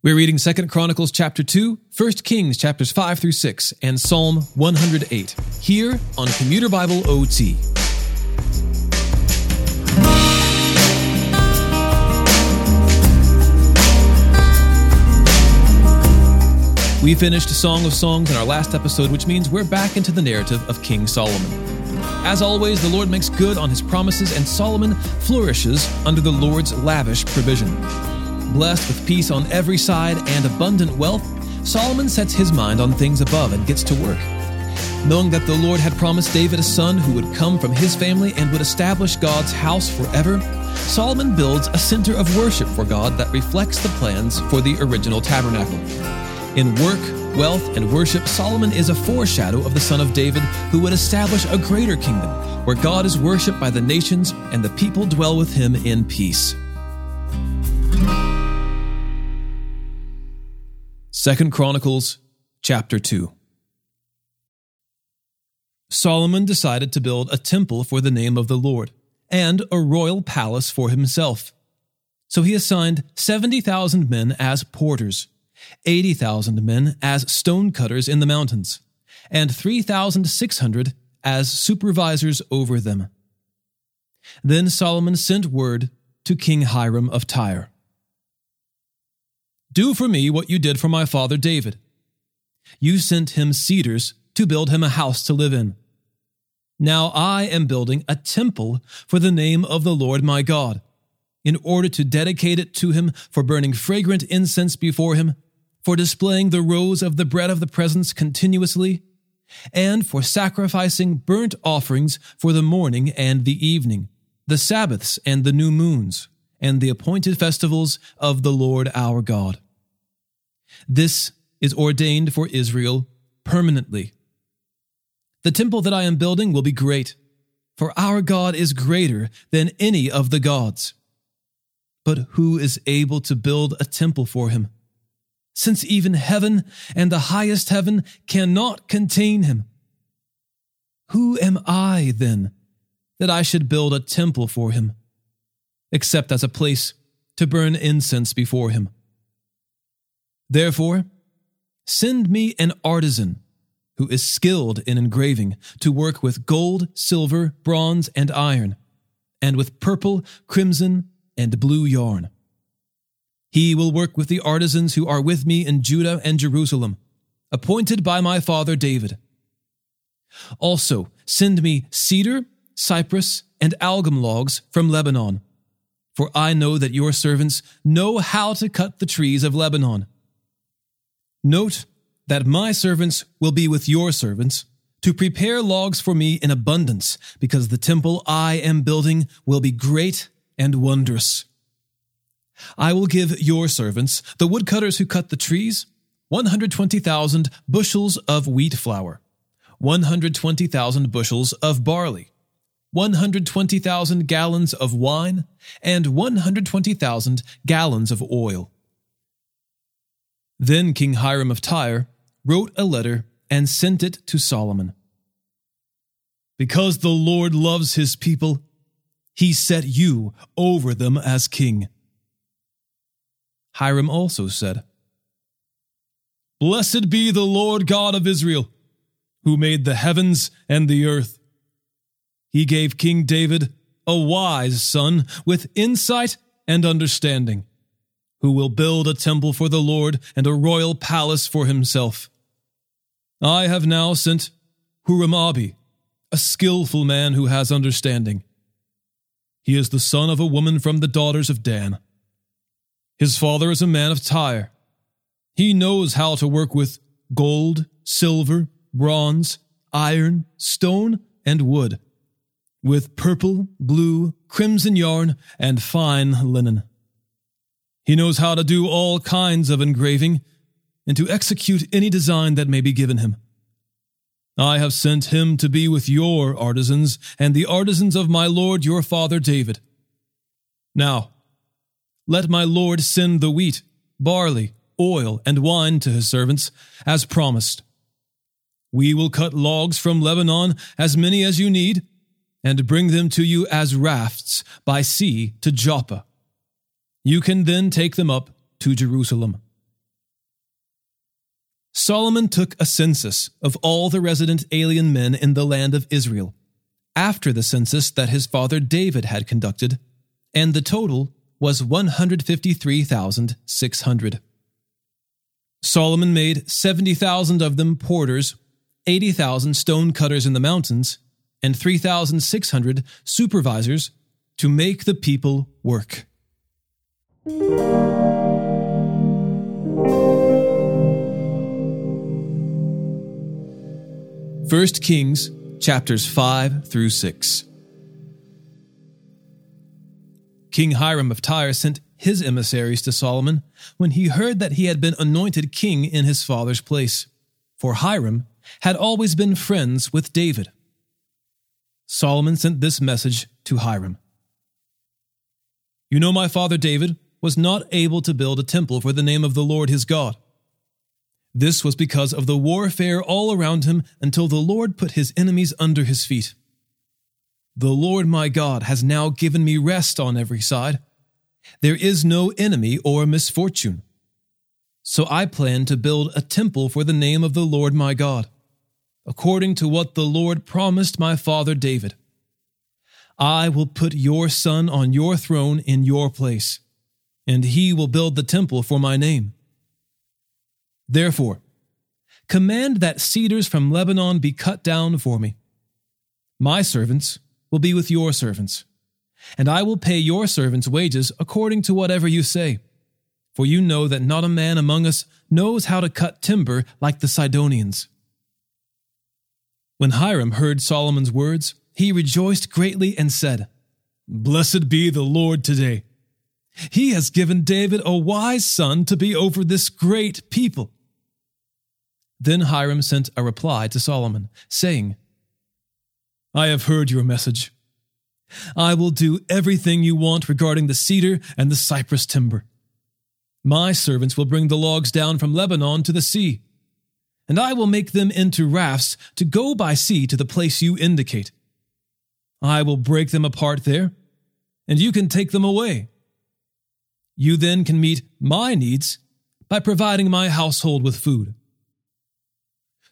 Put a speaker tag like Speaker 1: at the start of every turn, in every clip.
Speaker 1: We're reading 2 Chronicles chapter 2, 1 Kings chapters 5 through 6, and Psalm 108 here on Commuter Bible OT. We finished Song of Songs in our last episode, which means we're back into the narrative of King Solomon. As always, the Lord makes good on his promises, and Solomon flourishes under the Lord's lavish provision. Blessed with peace on every side and abundant wealth, Solomon sets his mind on things above and gets to work. Knowing that the Lord had promised David a son who would come from his family and would establish God's house forever, Solomon builds a center of worship for God that reflects the plans for the original tabernacle. In work, wealth, and worship, Solomon is a foreshadow of the son of David who would establish a greater kingdom where God is worshiped by the nations and the people dwell with him in peace. 2 Chronicles chapter 2 Solomon decided to build a temple for the name of the Lord and a royal palace for himself. So he assigned 70,000 men as porters 80,000 men as stonecutters in the mountains, and 3,600 as supervisors over them. Then Solomon sent word to King Hiram of Tyre Do for me what you did for my father David. You sent him cedars to build him a house to live in. Now I am building a temple for the name of the Lord my God, in order to dedicate it to him for burning fragrant incense before him for displaying the rows of the bread of the presence continuously, and for sacrificing burnt offerings for the morning and the evening, the Sabbaths and the new moons, and the appointed festivals of the Lord our God. This is ordained for Israel permanently. The temple that I am building will be great, for our God is greater than any of the gods. But who is able to build a temple for him? since even heaven and the highest heaven cannot contain him. Who am I, then, that I should build a temple for him, except as a place to burn incense before him? Therefore, send me an artisan who is skilled in engraving to work with gold, silver, bronze, and iron, and with purple, crimson, and blue yarn he will work with the artisans who are with me in Judah and Jerusalem, appointed by my father David. Also, send me cedar, cypress, and algum logs from Lebanon, for I know that your servants know how to cut the trees of Lebanon. Note that my servants will be with your servants to prepare logs for me in abundance, because the temple I am building will be great and wondrous. I will give your servants, the woodcutters who cut the trees, 120,000 bushels of wheat flour, 120,000 bushels of barley, 120,000 gallons of wine, and 120,000 gallons of oil. Then King Hiram of Tyre wrote a letter and sent it to Solomon. Because the Lord loves his people, he set you over them as king. Hiram also said, Blessed be the Lord God of Israel, who made the heavens and the earth. He gave King David a wise son with insight and understanding, who will build a temple for the Lord and a royal palace for himself. I have now sent Huram-Abi, a skillful man who has understanding. He is the son of a woman from the daughters of Dan. His father is a man of Tyre. He knows how to work with gold, silver, bronze, iron, stone, and wood, with purple, blue, crimson yarn, and fine linen. He knows how to do all kinds of engraving and to execute any design that may be given him. I have sent him to be with your artisans and the artisans of my lord your father David. Now, let my Lord send the wheat, barley, oil, and wine to his servants, as promised. We will cut logs from Lebanon, as many as you need, and bring them to you as rafts by sea to Joppa. You can then take them up to Jerusalem. Solomon took a census of all the resident alien men in the land of Israel, after the census that his father David had conducted, and the total was 153,600. Solomon made 70,000 of them porters, 80,000 stone cutters in the mountains, and 3,600 supervisors to make the people work. 1 Kings chapters 5 through 6. King Hiram of Tyre sent his emissaries to Solomon when he heard that he had been anointed king in his father's place, for Hiram had always been friends with David. Solomon sent this message to Hiram You know, my father David was not able to build a temple for the name of the Lord his God. This was because of the warfare all around him until the Lord put his enemies under his feet. The Lord my God has now given me rest on every side. There is no enemy or misfortune. So I plan to build a temple for the name of the Lord my God, according to what the Lord promised my father David. I will put your son on your throne in your place, and he will build the temple for my name. Therefore, command that cedars from Lebanon be cut down for me. My servants will be with your servants, and I will pay your servants wages according to whatever you say. For you know that not a man among us knows how to cut timber like the Sidonians. When Hiram heard Solomon's words, he rejoiced greatly and said, Blessed be the Lord today. He has given David a wise son to be over this great people. Then Hiram sent a reply to Solomon, saying, I have heard your message. I will do everything you want regarding the cedar and the cypress timber. My servants will bring the logs down from Lebanon to the sea, and I will make them into rafts to go by sea to the place you indicate. I will break them apart there, and you can take them away. You then can meet my needs by providing my household with food.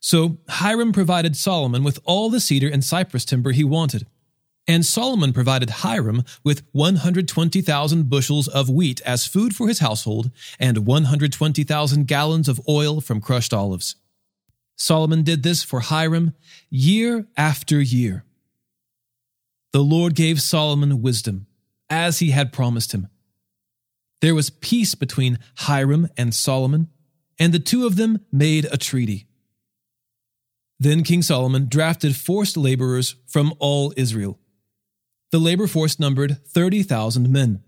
Speaker 1: So Hiram provided Solomon with all the cedar and cypress timber he wanted. And Solomon provided Hiram with 120,000 bushels of wheat as food for his household and 120,000 gallons of oil from crushed olives. Solomon did this for Hiram year after year. The Lord gave Solomon wisdom, as he had promised him. There was peace between Hiram and Solomon, and the two of them made a treaty. Then King Solomon drafted forced laborers from all Israel. The labor force numbered 30,000 men.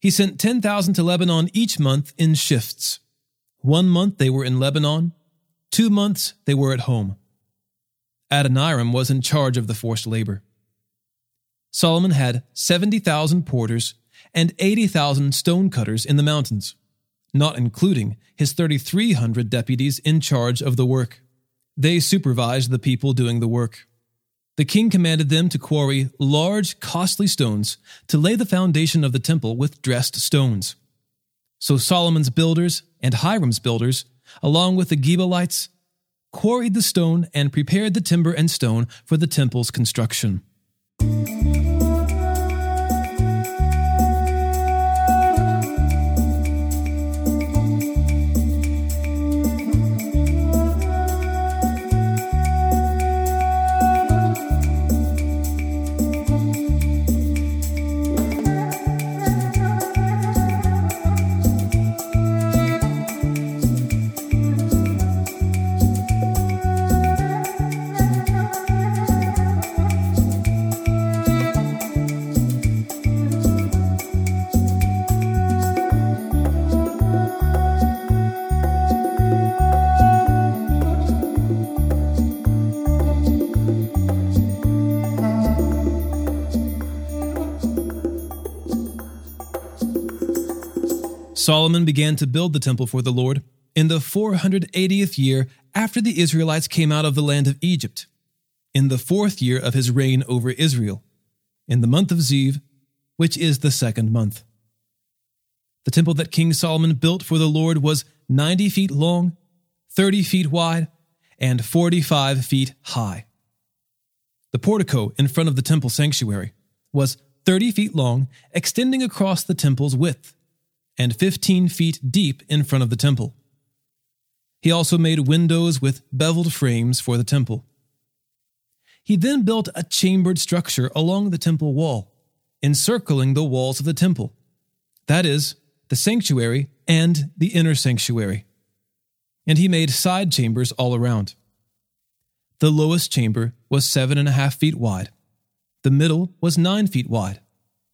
Speaker 1: He sent 10,000 to Lebanon each month in shifts. One month they were in Lebanon, two months they were at home. Adoniram was in charge of the forced labor. Solomon had 70,000 porters and 80,000 stone cutters in the mountains, not including his 3,300 deputies in charge of the work. They supervised the people doing the work. The king commanded them to quarry large, costly stones to lay the foundation of the temple with dressed stones. So Solomon's builders and Hiram's builders, along with the Gebalites, quarried the stone and prepared the timber and stone for the temple's construction. Solomon began to build the temple for the Lord in the 480th year after the Israelites came out of the land of Egypt, in the fourth year of his reign over Israel, in the month of Ziv, which is the second month. The temple that King Solomon built for the Lord was 90 feet long, 30 feet wide, and 45 feet high. The portico in front of the temple sanctuary was 30 feet long, extending across the temple's width, and 15 feet deep in front of the temple. He also made windows with beveled frames for the temple. He then built a chambered structure along the temple wall, encircling the walls of the temple. That is, the sanctuary and the inner sanctuary. And he made side chambers all around. The lowest chamber was seven and a half feet wide, the middle was nine feet wide,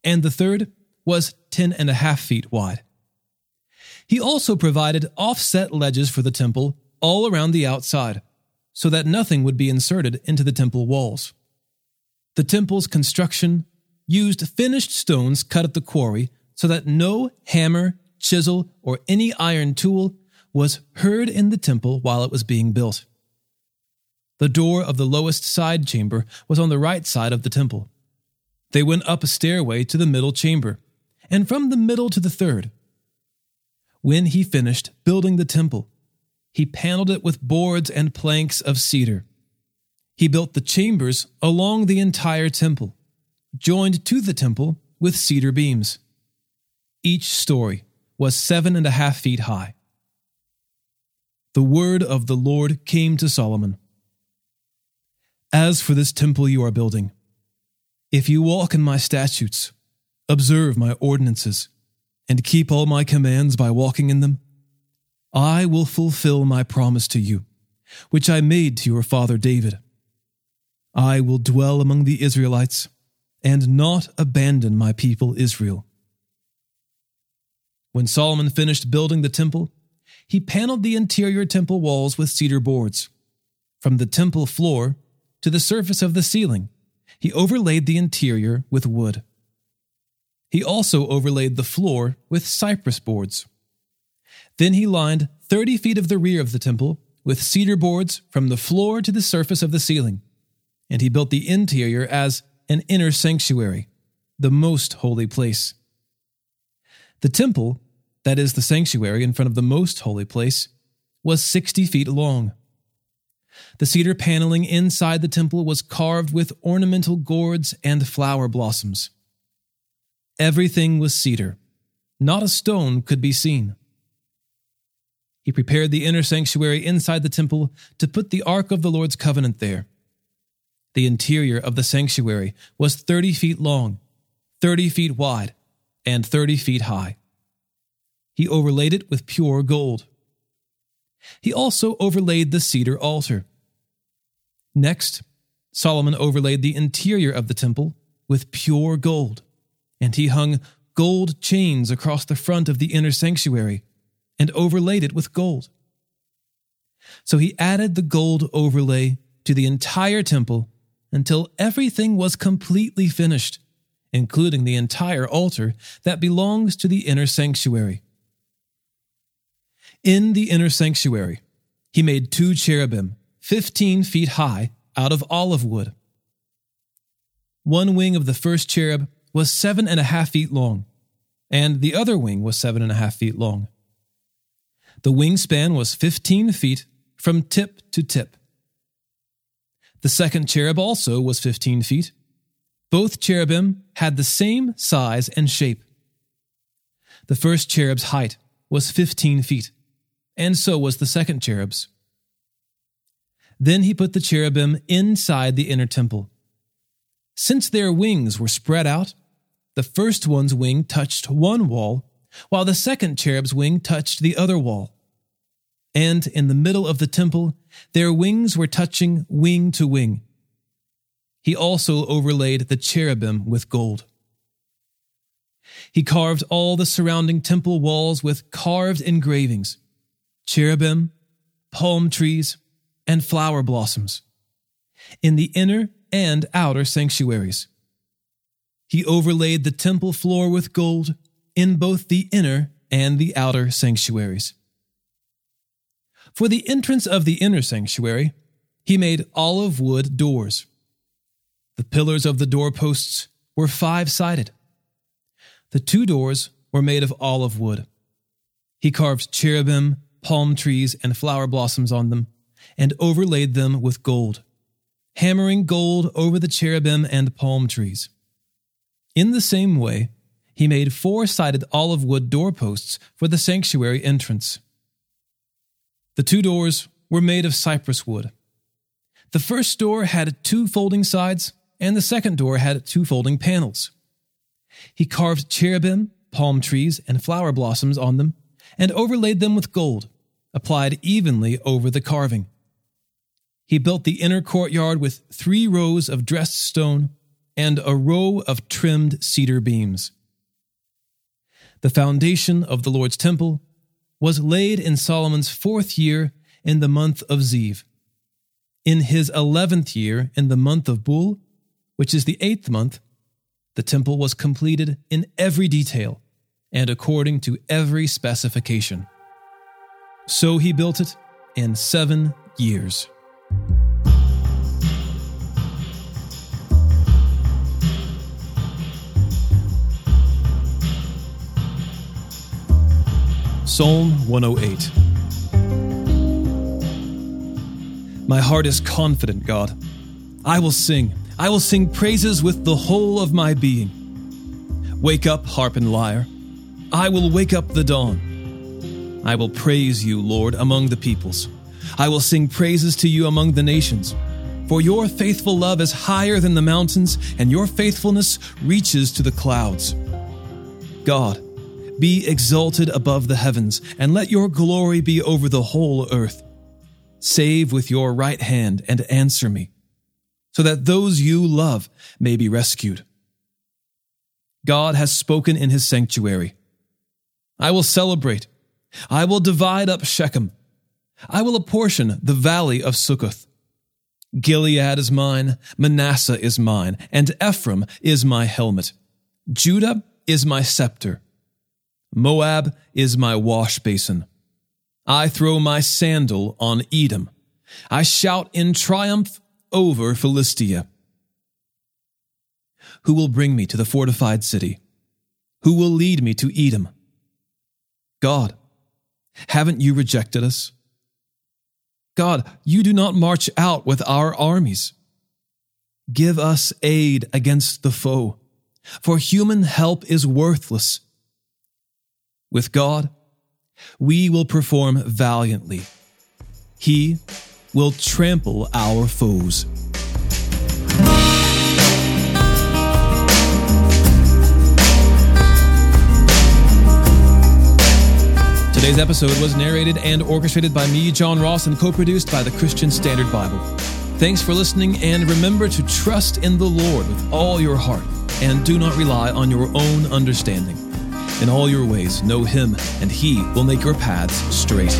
Speaker 1: and the third was ten and a half feet wide. He also provided offset ledges for the temple all around the outside, so that nothing would be inserted into the temple walls. The temple's construction used finished stones cut at the quarry so that no hammer, chisel, or any iron tool was heard in the temple while it was being built. The door of the lowest side chamber was on the right side of the temple. They went up a stairway to the middle chamber, and from the middle to the third. When he finished building the temple, he paneled it with boards and planks of cedar. He built the chambers along the entire temple, joined to the temple with cedar beams. Each story was seven and a half feet high. The word of the Lord came to Solomon As for this temple you are building, if you walk in my statutes, observe my ordinances, and keep all my commands by walking in them, I will fulfill my promise to you, which I made to your father David. I will dwell among the Israelites and not abandon my people Israel. When Solomon finished building the temple, he paneled the interior temple walls with cedar boards. From the temple floor to the surface of the ceiling, he overlaid the interior with wood. He also overlaid the floor with cypress boards. Then he lined 30 feet of the rear of the temple with cedar boards from the floor to the surface of the ceiling, and he built the interior as an inner sanctuary, the most holy place. The temple, that is the sanctuary in front of the most holy place, was 60 feet long. The cedar paneling inside the temple was carved with ornamental gourds and flower blossoms. Everything was cedar. Not a stone could be seen. He prepared the inner sanctuary inside the temple to put the Ark of the Lord's covenant there. The interior of the sanctuary was 30 feet long, 30 feet wide, and 30 feet high. He overlaid it with pure gold. He also overlaid the cedar altar. Next, Solomon overlaid the interior of the temple with pure gold and he hung gold chains across the front of the inner sanctuary and overlaid it with gold. So he added the gold overlay to the entire temple until everything was completely finished, including the entire altar that belongs to the inner sanctuary. In the inner sanctuary, he made two cherubim, 15 feet high, out of olive wood. One wing of the first cherub was seven and a half feet long, and the other wing was seven and a half feet long. The wingspan was 15 feet from tip to tip. The second cherub also was 15 feet. Both cherubim had the same size and shape. The first cherub's height was 15 feet, and so was the second cherub's. Then he put the cherubim inside the inner temple. Since their wings were spread out, the first one's wing touched one wall, while the second cherub's wing touched the other wall. And in the middle of the temple, their wings were touching wing to wing. He also overlaid the cherubim with gold. He carved all the surrounding temple walls with carved engravings, cherubim, palm trees, and flower blossoms, in the inner and outer sanctuaries. He overlaid the temple floor with gold in both the inner and the outer sanctuaries. For the entrance of the inner sanctuary, he made olive wood doors. The pillars of the doorposts were five sided. The two doors were made of olive wood. He carved cherubim, palm trees, and flower blossoms on them, and overlaid them with gold, hammering gold over the cherubim and palm trees. In the same way, he made four sided olive wood doorposts for the sanctuary entrance. The two doors were made of cypress wood. The first door had two folding sides, and the second door had two folding panels. He carved cherubim, palm trees, and flower blossoms on them, and overlaid them with gold, applied evenly over the carving. He built the inner courtyard with three rows of dressed stone and a row of trimmed cedar beams. The foundation of the Lord's temple was laid in Solomon's fourth year in the month of Ziv. In his eleventh year, in the month of Bul, which is the eighth month, the temple was completed in every detail and according to every specification. So he built it in seven years. Psalm 108 My heart is confident, God. I will sing. I will sing praises with the whole of my being. Wake up, harp and lyre. I will wake up the dawn. I will praise you, Lord, among the peoples. I will sing praises to you among the nations. For your faithful love is higher than the mountains, and your faithfulness reaches to the clouds. God, be exalted above the heavens, and let your glory be over the whole earth. Save with your right hand and answer me, so that those you love may be rescued. God has spoken in his sanctuary. I will celebrate. I will divide up Shechem. I will apportion the valley of Succoth. Gilead is mine, Manasseh is mine, and Ephraim is my helmet. Judah is my scepter. Moab is my wash basin. I throw my sandal on Edom. I shout in triumph over Philistia. Who will bring me to the fortified city? Who will lead me to Edom? God, haven't you rejected us? God, you do not march out with our armies. Give us aid against the foe, for human help is worthless. With God, we will perform valiantly. He will trample our foes. Today's episode was narrated and orchestrated by me, John Ross, and co produced by the Christian Standard Bible. Thanks for listening, and remember to trust in the Lord with all your heart, and do not rely on your own understanding. In all your ways, know him, and he will make your paths straight.